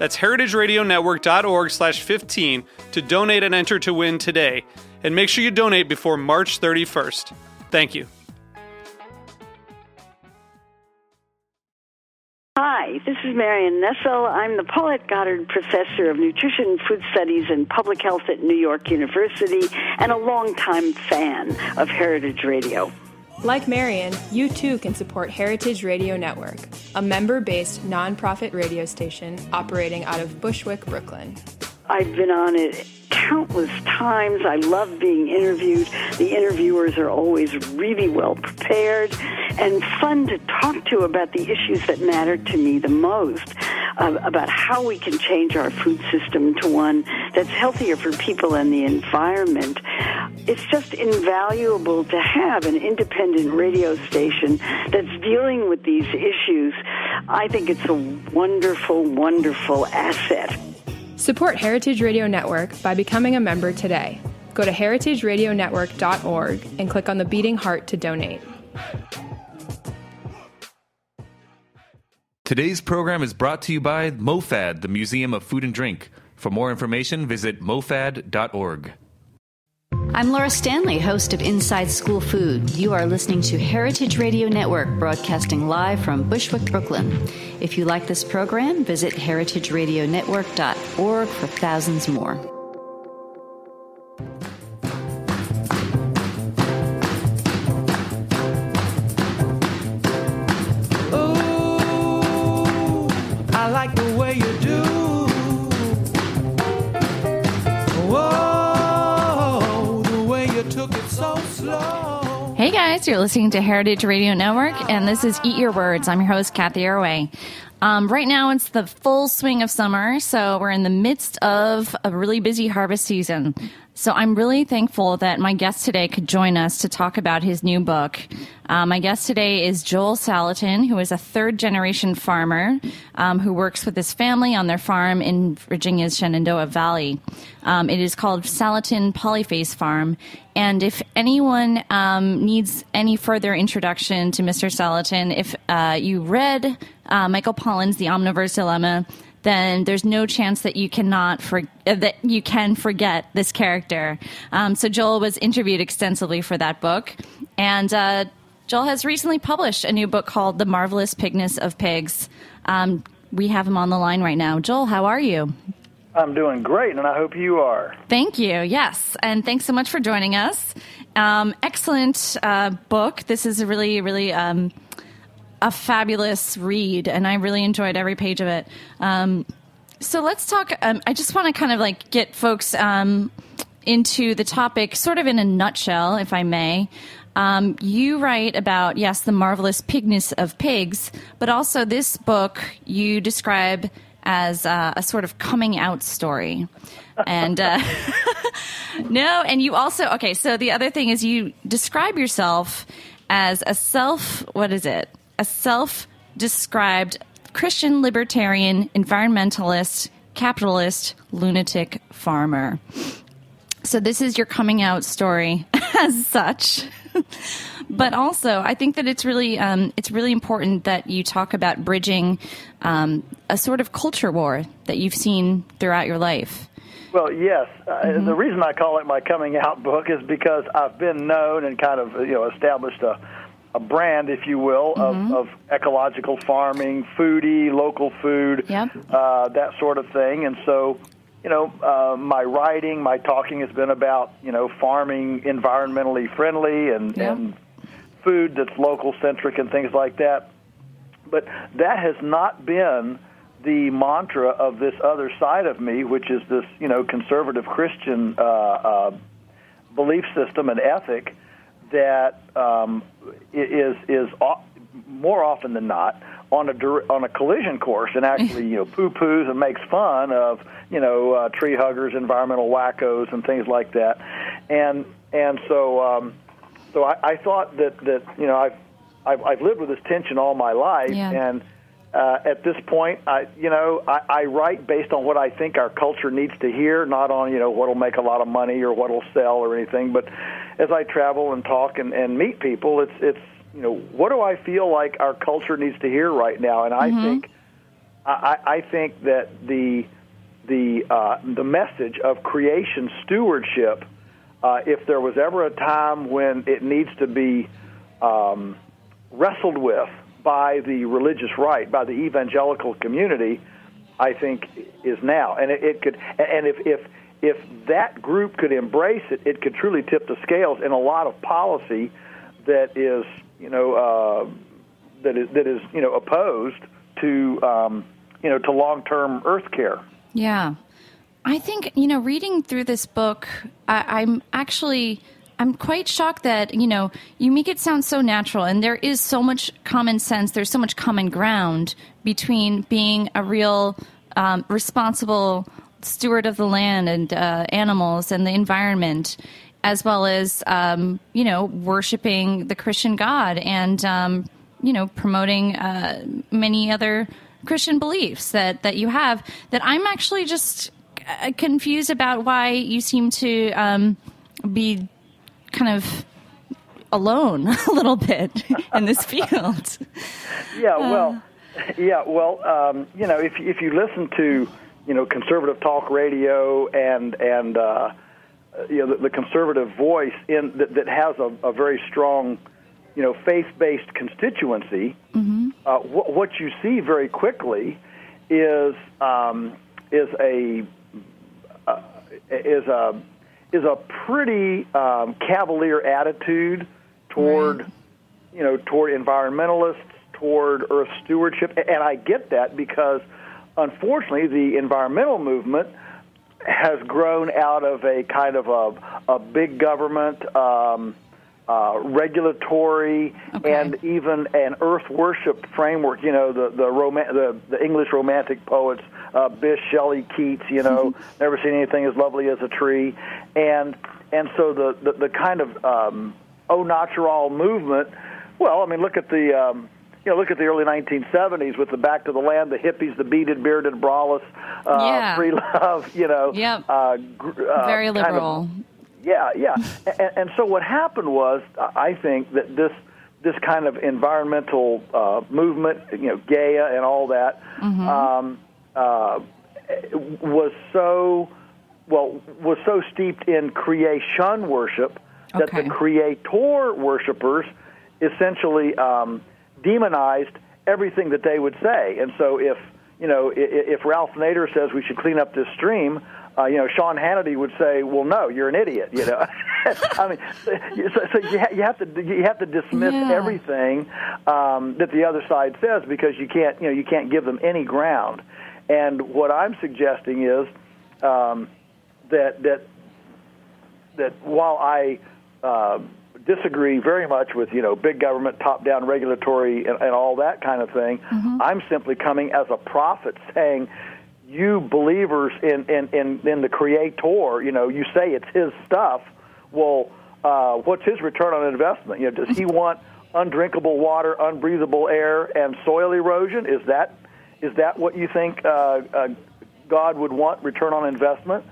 That's heritageradionetwork.org slash 15 to donate and enter to win today. And make sure you donate before March 31st. Thank you. Hi, this is Marion Nestle. I'm the Paulette Goddard Professor of Nutrition, Food Studies, and Public Health at New York University and a longtime fan of Heritage Radio. Like Marion, you too can support Heritage Radio Network, a member based nonprofit radio station operating out of Bushwick, Brooklyn. I've been on it countless times. I love being interviewed. The interviewers are always really well prepared and fun to talk to about the issues that matter to me the most, uh, about how we can change our food system to one that's healthier for people and the environment. It's just invaluable to have an independent radio station that's dealing with these issues. I think it's a wonderful, wonderful asset. Support Heritage Radio Network by becoming a member today. Go to heritageradionetwork.org and click on the beating heart to donate. Today's program is brought to you by MoFad, the Museum of Food and Drink. For more information, visit mofad.org. I'm Laura Stanley, host of Inside School Food. You are listening to Heritage Radio Network, broadcasting live from Bushwick, Brooklyn. If you like this program, visit heritageradionetwork.org for thousands more. Hey guys, you're listening to Heritage Radio Network, and this is Eat Your Words. I'm your host, Cathy Erway. Um, right now, it's the full swing of summer, so we're in the midst of a really busy harvest season. So I'm really thankful that my guest today could join us to talk about his new book. Uh, my guest today is Joel Salatin, who is a third generation farmer um, who works with his family on their farm in Virginia's Shenandoah Valley. Um, it is called Salatin Polyface Farm. And if anyone um, needs any further introduction to Mr. Salatin, if uh, you read uh, Michael Pollan's The Omnivore's Dilemma, then there's no chance that you cannot for, uh, that you can forget this character. Um, so Joel was interviewed extensively for that book, and uh, Joel has recently published a new book called The Marvelous Pigness of Pigs. Um, we have him on the line right now. Joel, how are you? I'm doing great, and I hope you are. Thank you. Yes, and thanks so much for joining us. Um, excellent uh, book. This is a really, really um, a fabulous read, and I really enjoyed every page of it. Um, so let's talk. Um, I just want to kind of like get folks um, into the topic, sort of in a nutshell, if I may. Um, you write about yes, the marvelous pigness of pigs, but also this book you describe as uh, a sort of coming out story. And uh, no, and you also okay. So the other thing is you describe yourself as a self. What is it? A self-described Christian libertarian, environmentalist, capitalist, lunatic farmer. So this is your coming out story as such. but also, I think that it's really um, it's really important that you talk about bridging um, a sort of culture war that you've seen throughout your life. Well, yes. Uh, the reason I call it my coming out book is because I've been known and kind of you know established a a brand, if you will, of, of ecological farming, foodie, local food, Yep. uh, that sort of thing. And so you know, uh, my writing, my talking has been about, you know, farming environmentally friendly and, and food that's local centric and things like that. But that has not been the mantra of this other side of me, which is this, you know, conservative Christian uh, uh, belief system and ethic that um, i- is is more often than not on a on a collision course and actually you know poo poos and makes fun of you know uh, tree huggers, environmental wackos, and things like that, and and so um, so I, I thought that that you know I've, I've I've lived with this tension all my life Yeah. and. Uh, at this point, I, you know, I, I write based on what I think our culture needs to hear, not on you know what'll make a lot of money or what'll sell or anything. But as I travel and talk and, and meet people, it's it's you know what do I feel like our culture needs to hear right now, and I think I, I think that the the uh, the message of creation stewardship, uh, if there was ever a time when it needs to be um, wrestled with by the religious right, by the evangelical community, I think is now. And it, it could, and if if if that group could embrace it, it could truly tip the scales in a lot of policy that is, you know, uh, that is that is you know opposed to um, you know to long term Earth care. Yeah. I think, you know, reading through this book, I, I'm actually. I'm quite shocked that, you know, you make it sound so natural and there is so much common sense, there's so much common ground between being a real um, responsible steward of the land and uh, animals and the environment, as well as, um, you know, worshiping the Christian God and, um, you know, promoting uh, many other Christian beliefs that, that you have, that I'm actually just uh, confused about why you seem to um, be kind of alone a little bit in this field. Yeah, well, yeah, well, um, you know, if if you listen to you know conservative talk radio and and uh, you know the, the conservative voice in that, that has a, a very strong you know faith-based constituency, uh, wh- what you see very quickly is um, is a uh, is a is a pretty um, cavalier attitude toward you know toward environmentalists, toward Earth stewardship, and I get that because unfortunately the environmental movement has grown out of a kind of a, a big government. Um, uh, regulatory Okay. and even an earth worship framework. You know, the the, the, the English romantic poets, uh, Bysshe, Shelley, Keats. You know, never seen anything as lovely as a tree, and and so the the, the kind of um, au natural movement. Well, I mean, look at the. Um, you know, look at the early 1970s with the Back to the Land, the hippies, the beaded, bearded, braless, uh, Yeah. free love. You know, Yep. uh, gr- uh, Very kind of- liberal. yeah, yeah. and, and so what happened was, I think that this this kind of environmental uh, movement, you know, Gaia and all that, um, uh, was so well was so steeped in creation worship that the creator worshippers essentially um, demonized everything that they would say. And so if you know i- i- if Ralph Nader says we should clean up this stream, uh, you know Sean Hannity would say, "Well, no, you're an idiot." You know, I mean, so, so you, ha- you have to you have to dismiss Yeah. everything um, that the other side says because you can't you know you can't give them any ground. And what I'm suggesting is um, that that that while I uh, disagree very much with you know big government, top down regulatory, and, and all that kind of thing, I'm simply coming as a prophet saying. You believers in, in, in, in the Creator, you know, you say it's His stuff. Well, uh, what's His return on investment? You know, does He want undrinkable water, unbreathable air, and soil erosion? Is that is that what you think uh, uh, God would want return on investment?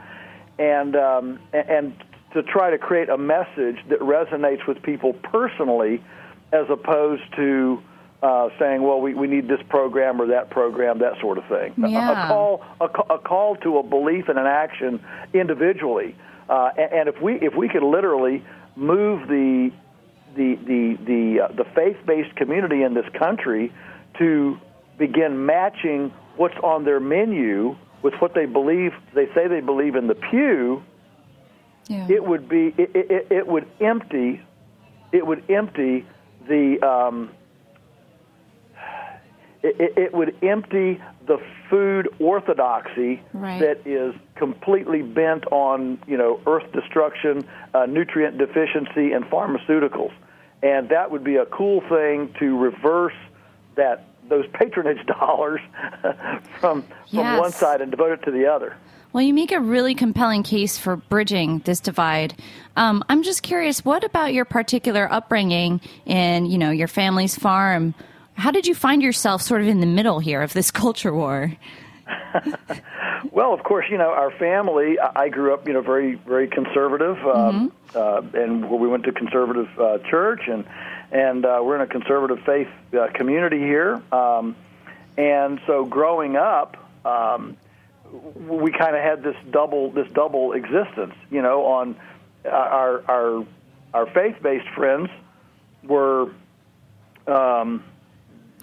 and um, and to try to create a message that resonates with people personally, as opposed to uh, saying, "Well, we, we need this program or that program, that sort of thing." A- A, call a, a call to a belief and an action individually, uh, a- and if we if we could literally move the the the the uh, the faith-based community in this country to begin matching what's on their menu with what they believe. They say they believe in the pew. Yeah. It would be it, it, it would empty it would empty the um, it, it would empty the food orthodoxy Right. that is completely bent on you know earth destruction, uh, nutrient deficiency, and pharmaceuticals, and that would be a cool thing to reverse that those patronage dollars from from Yes. one side and devote it to the other. Well, you make a really compelling case for bridging this divide. Um, I'm just curious, what about your particular upbringing in, you know, your family's farm? How did you find yourself sort of in the middle here of this culture war? Well, of course, you know our family. I grew up, you know, very, very conservative, um, uh, and we went to conservative uh, church, and and uh, we're in a conservative faith uh, community here. Um, and so, growing up, um, we kind of had this double this double existence. You know, on uh, our our our faith based friends were, um,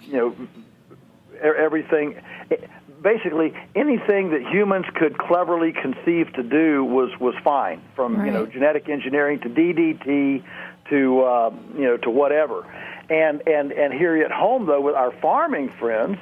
you know, everything basically anything that humans could cleverly conceive to do was was fine from you know genetic engineering to DDT to uh, you know to whatever and and and here at home though with our farming friends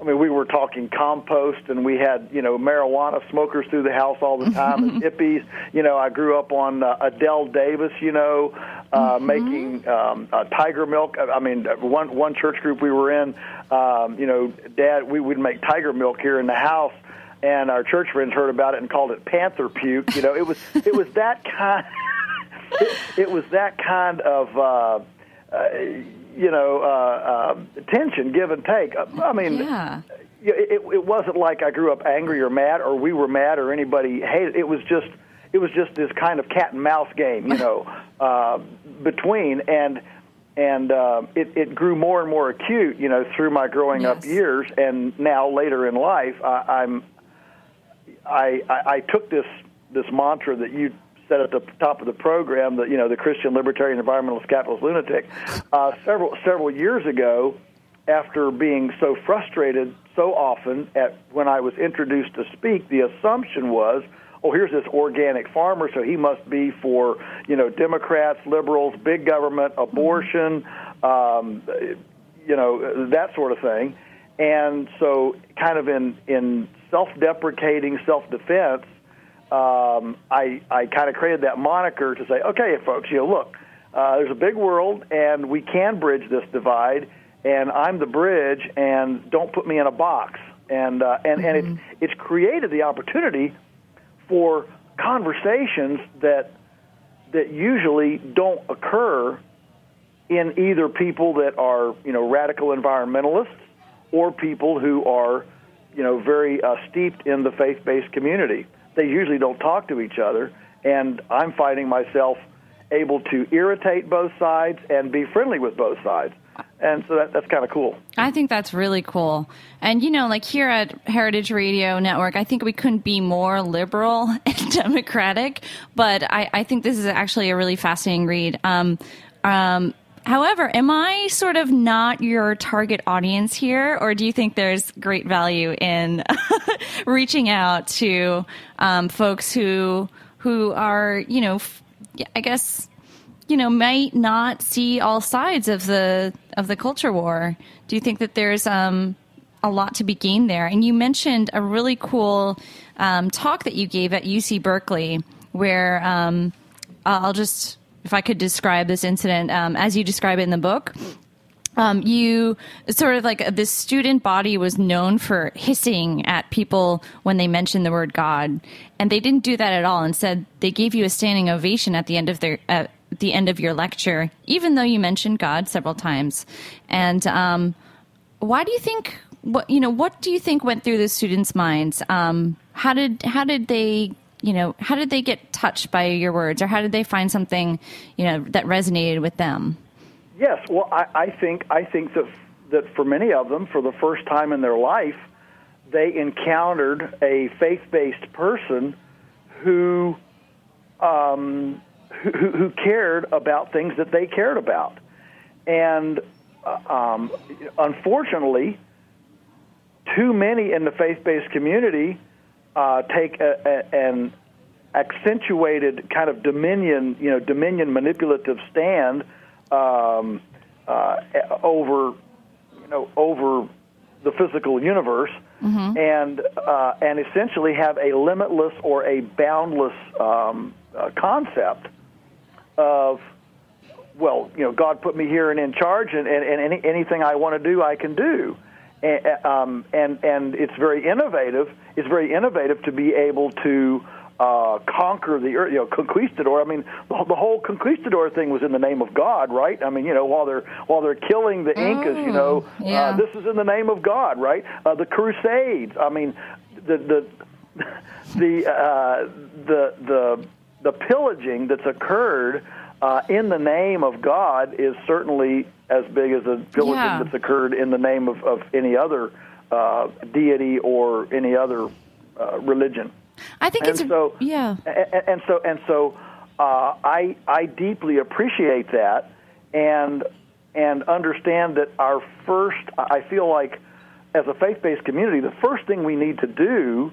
I mean, we were talking compost, and we had you know marijuana smokers through the house all the time, and hippies. You know, I grew up on uh, Adelle Davis. You know, uh, making um, uh, tiger milk. I mean, one one church group we were in. Um, you know, Dad, we would make tiger milk here in the house, and our church friends heard about it and called it panther puke. You know, it was it was that kind. it, it was that kind of. Uh, uh, you know, uh, uh, tension, give and take. I mean, Yeah. it, it wasn't like I grew up angry or mad, or we were mad, or anybody hated. It was just, it was just this kind of cat and mouse game, you know, uh, between and and uh, it, it grew more and more acute, you know, through my growing up years, and now later in life, I, I'm, I, I, I took this this mantra that you said at the top of the program, that you know, the Christian Libertarian Environmentalist Capitalist Lunatic, uh, several several years ago, after being so frustrated so often at when I was introduced to speak, the assumption was, oh, here's this organic farmer, so he must be for you know Democrats, liberals, big government, abortion, um, you know that sort of thing, and so kind of in in self-deprecating self-defense. Um, I I kind of created that moniker to say, okay, folks, you know, look, uh, there's a big world, and we can bridge this divide, and I'm the bridge, and don't put me in a box. And uh, and and it's it's created the opportunity for conversations that that usually don't occur in either people that are you know radical environmentalists or people who are you know very uh, steeped in the faith-based community. They usually don't talk to each other, and I'm finding myself able to irritate both sides and be friendly with both sides, and so that, that's kind of cool. I think that's really cool. And, you know, like here at Heritage Radio Network, I think we couldn't be more liberal and democratic, but I, I think this is actually a really fascinating read. Um, um, however, am I sort of not your target audience here, or do you think there's great value in reaching out to um, folks who who are, you know, f- I guess you know might not see all sides of the of the culture war? Do you think that there's um a lot to be gained there? And you mentioned a really cool um, talk that you gave at uc berkeley where um, i'll just if i could describe this incident um, as you describe it in the book um, you sort of like this student body was known for hissing at people when they mentioned the word God, and they didn't do that at all. Instead, they gave you a standing ovation at the end of their at the end of your lecture, even though you mentioned God several times. And um, why do you think? What you know? What do you think went through the students' minds? Um, how did how did they? You know, how did they get touched by your words, or how did they find something, you know, that resonated with them? Yes, well, I, I think I think that that for many of them, for the first time in their life, they encountered a faith-based person who, um, who who cared about things that they cared about, and uh, um, unfortunately, too many in the faith-based community uh, take a, a, an accentuated kind of dominion, you know, dominion manipulative stand um, uh, over, you know, over the physical universe, Mm-hmm. and uh, and essentially have a limitless or a boundless um, uh, concept of well, you know, God put me here and in charge, and, and, and any, anything I want to do, I can do. And, um, and and it's very innovative. It's very innovative to be able to uh, conquer the earth. You know, conquistador. I mean, the, the whole conquistador thing was in the name of God, right? I mean, you know, while they're while they're killing the Incas, you know, yeah. uh, this is in the name of God, right? Uh, the Crusades. I mean, the the the uh, the the the pillaging that's occurred uh, in the name of God is certainly as big as the pillaging Yeah. that's occurred in the name of, of any other uh, deity or any other uh, religion. I think And it's so, yeah. and, and so and so, uh, I I deeply appreciate that, and and understand that our first. I feel like, as a faith-based community, the first thing we need to do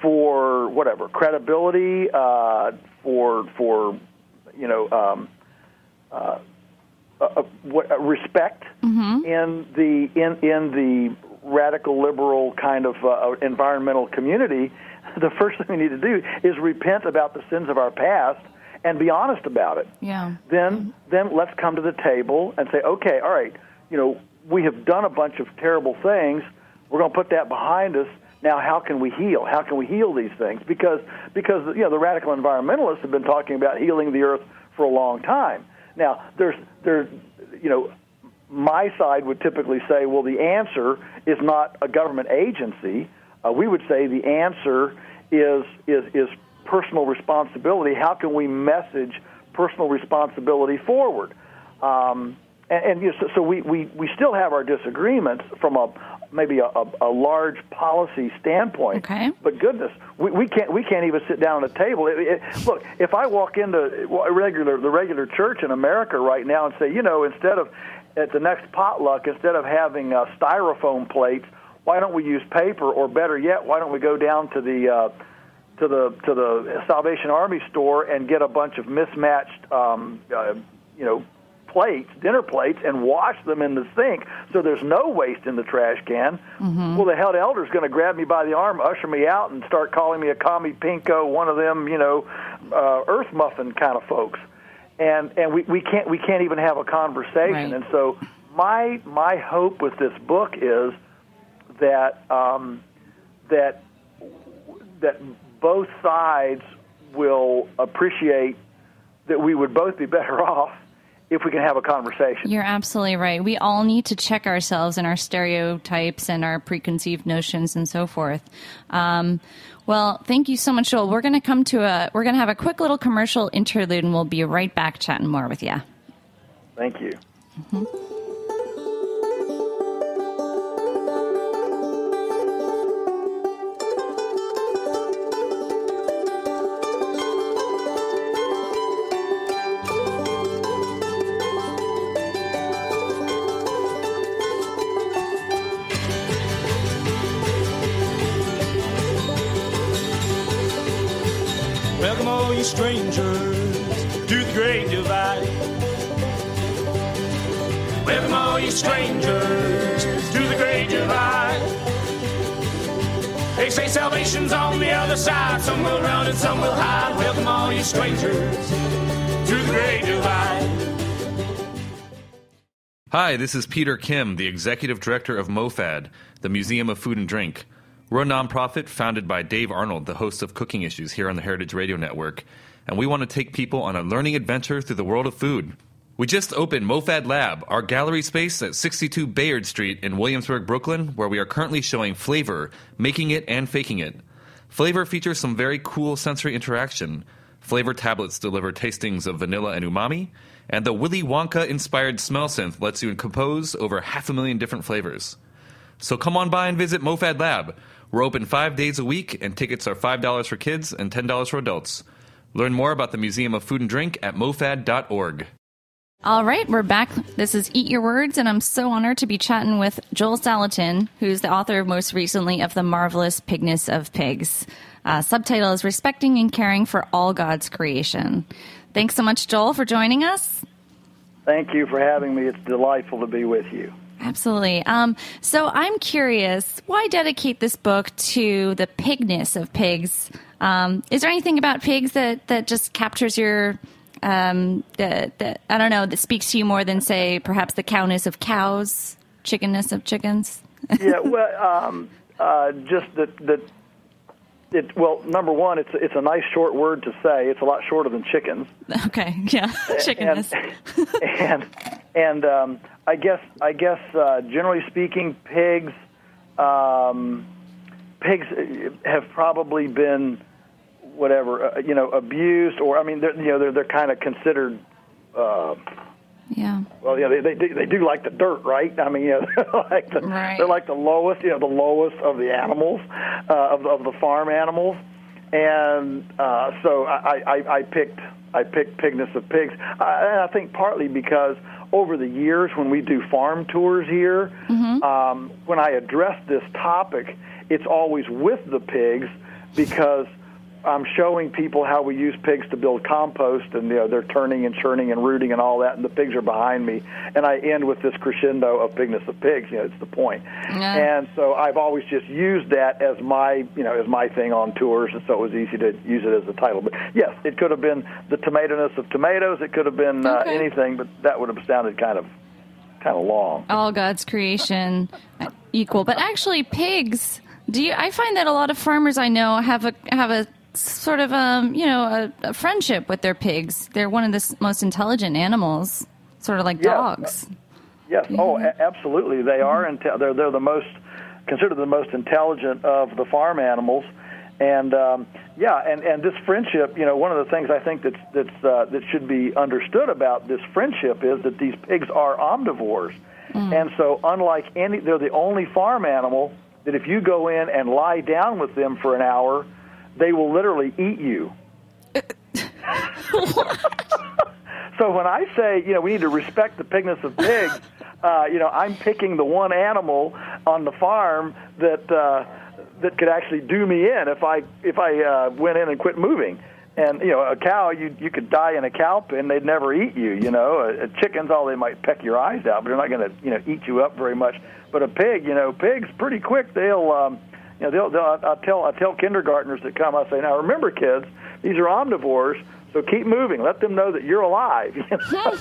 for whatever credibility, uh, for for you know. Um, uh, uh, what, uh, respect in the in in the radical liberal kind of uh, environmental community, the first thing we need to do is repent about the sins of our past and be honest about it. Yeah. Then then let's come to the table and say, okay, all right, you know, we have done a bunch of terrible things. We're going to put that behind us. Now, how can we heal? How can we heal these things? Because because you know the radical environmentalists have been talking about healing the earth for a long time. Now, there's there's you know my side would typically say, well, the answer is not a government agency. Uh, we would say the answer is is is personal responsibility. How can we message personal responsibility forward? Um, and and you know, so, so we, we, we still have our disagreements from a maybe a, a, a large policy standpoint. Okay. But goodness, we, we can't we can't even sit down at a table. It, it, look, if I walk into regular the regular church in America right now and say, you know, instead of at the next potluck, instead of having uh, styrofoam plates, why don't we use paper? Or better yet, why don't we go down to the uh, to the to the Salvation Army store and get a bunch of mismatched, um, uh, you know, plates, dinner plates, and wash them in the sink so there's no waste in the trash can. Well, the head elder's going to grab me by the arm, usher me out, and start calling me a commie pinko, one of them, you know, uh, earth muffin kind of folks. And and we, we can't we can't even have a conversation. Right. And so my my hope with this book is that um, that that both sides will appreciate that we would both be better off if we can have a conversation. You're absolutely right. We all need to check ourselves and our stereotypes and our preconceived notions and so forth. Um, well, thank you so much, Joel. We're going to come to a we're going to have a quick little commercial interlude, and we'll be right back chatting more with you. Thank you. Welcome strangers to the great divide. All you strangers to the great divide. They say salvation's on the other side. Some will run and some will hide. Welcome all you strangers to the great divide. Hi, this is Peter Kim, the executive director of MoFad, the Museum of Food and Drink. We're a nonprofit founded by Dave Arnold, the host of Cooking Issues here on the Heritage Radio Network, and we want to take people on a learning adventure through the world of food. We just opened MoFad Lab, our gallery space at 62 Bayard Street in Williamsburg, Brooklyn, where we are currently showing Flavor, Making It and Faking It. Flavor features some very cool sensory interaction. Flavor tablets deliver tastings of vanilla and umami, and the Willy Wonka inspired smell synth lets you compose over half a million different flavors. So come on by and visit MoFad Lab. We're open five days a week, and tickets are $5 for kids and $10 for adults. Learn more about the Museum of Food and Drink at mofad.org. All right, we're back. This is Eat Your Words, and I'm so honored to be chatting with Joel Salatin, who's the author of most recently of The Marvelous Pigness of Pigs. Uh, subtitle is Respecting and Caring for All God's Creation. Thanks so much, Joel, for joining us. Thank you for having me. It's delightful to be with you. Absolutely. Um, so I'm curious, why dedicate this book to the pigness of pigs? Um, is there anything about pigs that, that just captures your um, that, that I don't know that speaks to you more than say perhaps the cowness of cows, chickenness of chickens? yeah, well, um, uh, just that that it. Well, number one, it's it's a nice short word to say. It's a lot shorter than chickens. Okay, yeah, chickenness. And and, and um, I guess I guess uh, generally speaking, pigs um, pigs have probably been whatever uh, you know abused or I mean they're, you know they're they're kind of considered. Uh, yeah. Well, yeah, they they do, they do like the dirt, right? I mean, you know, they're like the, Right. they're like the lowest, you know, the lowest of the animals, uh, of the- of the farm animals, and uh, so I, I I picked I picked pigness of pigs, uh, and I think partly because over the years when we do farm tours here, um, when I address this topic, it's always with the pigs because I'm showing people how we use pigs to build compost, and you know they're turning and churning and rooting and all that, and the pigs are behind me, and I end with this crescendo of pigness of pigs. You know, it's the point. Yeah. And so I've always just used that as my you know as my thing on tours, and so it was easy to use it as the title. But yes, it could have been the tomatoness of tomatoes. It could have been uh, anything, but that would have sounded kind of kind of long. all God's creation uh, equal. But actually, pigs. Do you? I find that a lot of farmers I know have a have a sort of um you know a, a friendship with their pigs. They're one of the most intelligent animals, sort of like Yeah. dogs. Yes. Oh, a- absolutely. They are. Inte- they're they're the most considered the most intelligent of the farm animals, and um, yeah, and and this friendship. You know, one of the things I think that's that's uh, that should be understood about this friendship is that these pigs are omnivores, and so unlike any, they're the only farm animal that if you go in and lie down with them for an hour, they will literally eat you. So when I say, you know, we need to respect the pigness of pigs, uh, you know, I'm picking the one animal on the farm that uh, that could actually do me in if I if I uh, went in and quit moving. And you know, a cow, you you could die in a cow pen; they'd never eat you. You know, a, a chicken's all they might peck your eyes out, but they're not going to you know eat you up very much. But a pig, you know, pigs pretty quick they'll. Um, you know, they'll, they'll, I tell I tell kindergartners that come. I say, now remember, kids, these are omnivores, so keep moving. Let them know that you're alive. you know?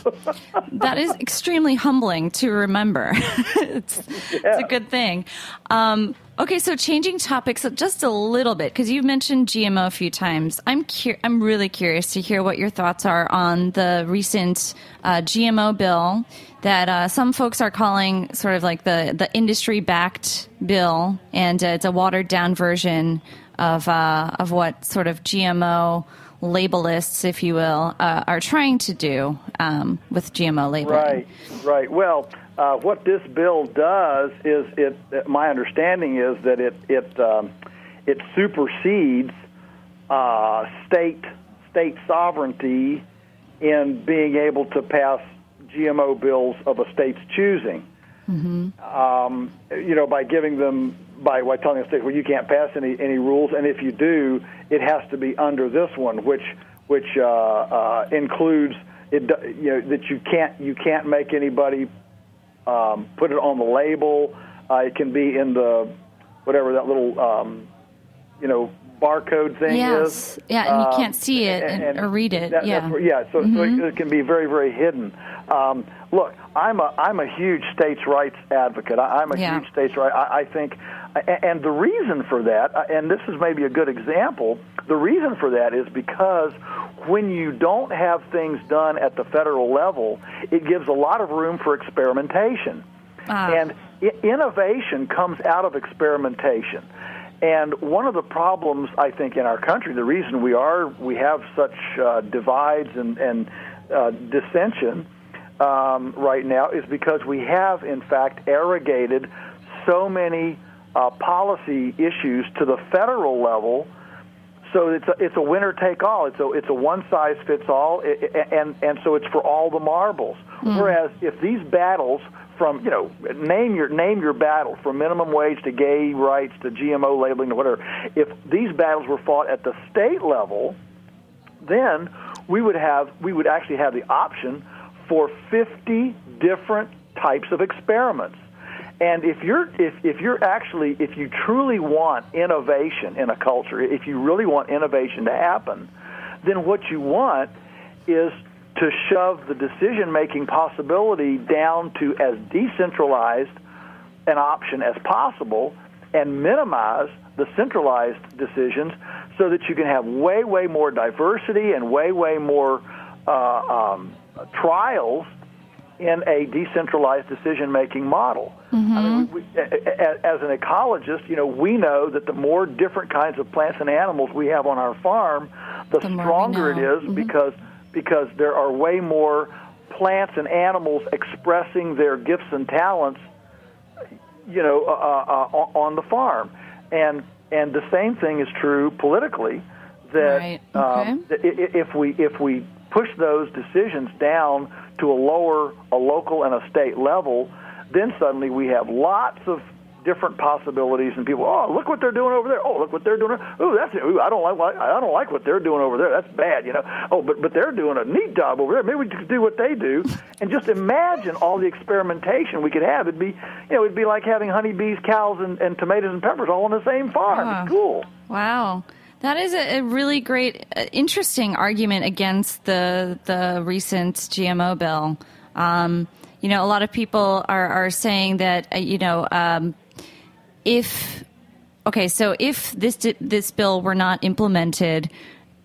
That is extremely humbling to remember. it's, it's a good thing. Um, okay, so changing topics just a little bit because you've mentioned GMO a few times. I'm cur- I'm really curious to hear what your thoughts are on the recent uh, GMO bill that uh, some folks are calling sort of like the the industry backed bill, and uh, it's a watered down version of uh, of what sort of GMO labelists, if you will, uh, are trying to do um, with GMO labeling. Right, right. Well, uh, what this bill does is it. My understanding is that it it um, it supersedes uh, state state sovereignty in being able to pass GMO bills of a state's choosing. Um, you know, by giving them by, telling a state, well, you can't pass any any rules, and if you do, it has to be under this one, which which uh, uh, includes it. You know that you can't you can't make anybody um, put it on the label. Uh, it can be in the whatever that little um, you know barcode thing Yes. is. Yeah, and you Um, can't see it and- or read it. that- Yeah. Mm-hmm. yeah. So, so it, it can be very, very hidden. Um, look, I'm a I'm a huge states' rights advocate. I, I'm a Yeah. huge states' right. I, I think, and the reason for that, uh, and this is maybe a good example. The reason for that is because when you don't have things done at the federal level, it gives a lot of room for experimentation. Ah. And i- innovation comes out of experimentation. And one of the problems I think in our country, the reason we are we have such uh, divides and, and uh, dissension um, right now is because we have in fact arrogated so many uh, policy issues to the federal level so it's a, it's a winner take all. It's a it's a one size fits all, I- I- and and so it's for all the marbles. Whereas if these battles from you know name your name your battle from minimum wage to gay rights to GMO labeling to whatever. If these battles were fought at the state level, then we would have we would actually have the option for 50 different types of experiments. And if you're if, if you're actually if you truly want innovation in a culture, if you really want innovation to happen, then what you want is to shove the decision making possibility down to as decentralized an option as possible and minimize the centralized decisions so that you can have way, way more diversity and way, way more uh, um, trials in a decentralized decision making model. Mm-hmm. I mean, we, we, as an ecologist, you know, we know that the more different kinds of plants and animals we have on our farm, the, The stronger it is Mhm. because because there are way more plants and animals expressing their gifts and talents, you know, uh, uh, uh, on the farm, and and the same thing is true politically. That, Right. um, i- i- if we if we push those decisions down to a lower, a local and a state level, then suddenly we have lots of different possibilities and people oh look what they're doing over there. Oh look what they're doing. Oh that's ooh, I don't like I don't like what they're doing over there. That's bad you know. Oh but but they're doing a neat job over there. Maybe we could do what they do. And just imagine all the experimentation we could have. It'd be you know it'd be like having honeybees cows and, and tomatoes and peppers all on the same farm. Wow. it's uh-huh. cool. Wow. That is a, really great, uh, interesting argument against the the recent GMO bill. Um, you know, a lot of people are, are saying that, uh, you know, um, if okay, so if this di- this bill were not implemented,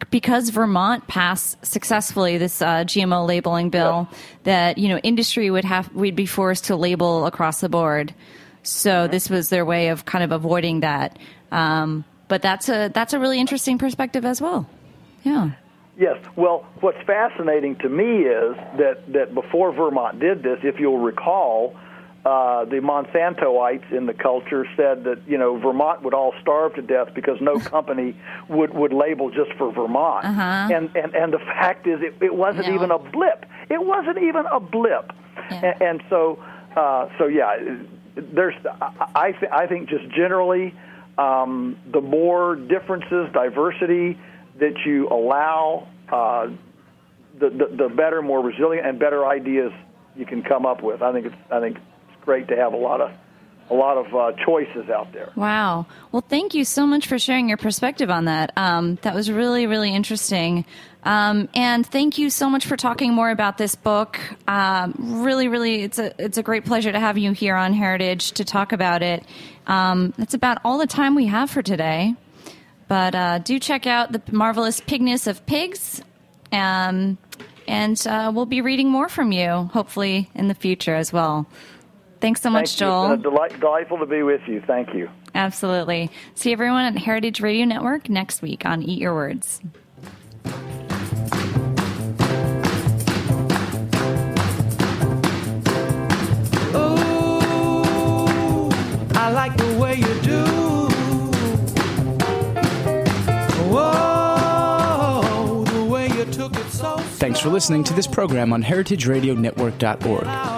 because Vermont passed successfully this uh, GMO labeling bill, that you know industry would have we'd be forced to label across the board. So this was their way of kind of avoiding that. Um, but that's a that's a really interesting perspective as well. Yeah. Yes. Well, what's fascinating to me is that, that before Vermont did this, if you'll recall, uh, the Monsantoites in the culture said that you know Vermont would all starve to death because no company would, would label just for Vermont. Uh-huh. And, and and the fact is, it, it wasn't No. even a blip. It wasn't even a blip. Yeah. And, and so uh, so yeah, there's I I, th- I think just generally um, the more differences, diversity that you allow, uh, the, the the better, more resilient, and better ideas you can come up with. I think it's I think it's great to have a lot of a lot of uh, choices out there. Wow. Well, thank you so much for sharing your perspective on that. Um, that was really, really interesting. Um, and thank you so much for talking more about this book. Um, really, really, it's a it's a great pleasure to have you here on Heritage to talk about it. Um, that's about all the time we have for today. But uh, do check out the marvelous pigness of pigs. Um, and uh, we'll be reading more from you, hopefully, in the future as well. Thanks so much, Thank. Joel. It's been a delight, delightful to be with you. Thank you. Absolutely. See everyone at Heritage Radio Network next week on Eat Your Words. Ooh, I like the way you do. Whoa, the way you took it so. Thanks for listening to this program on heritageradionetwork.org.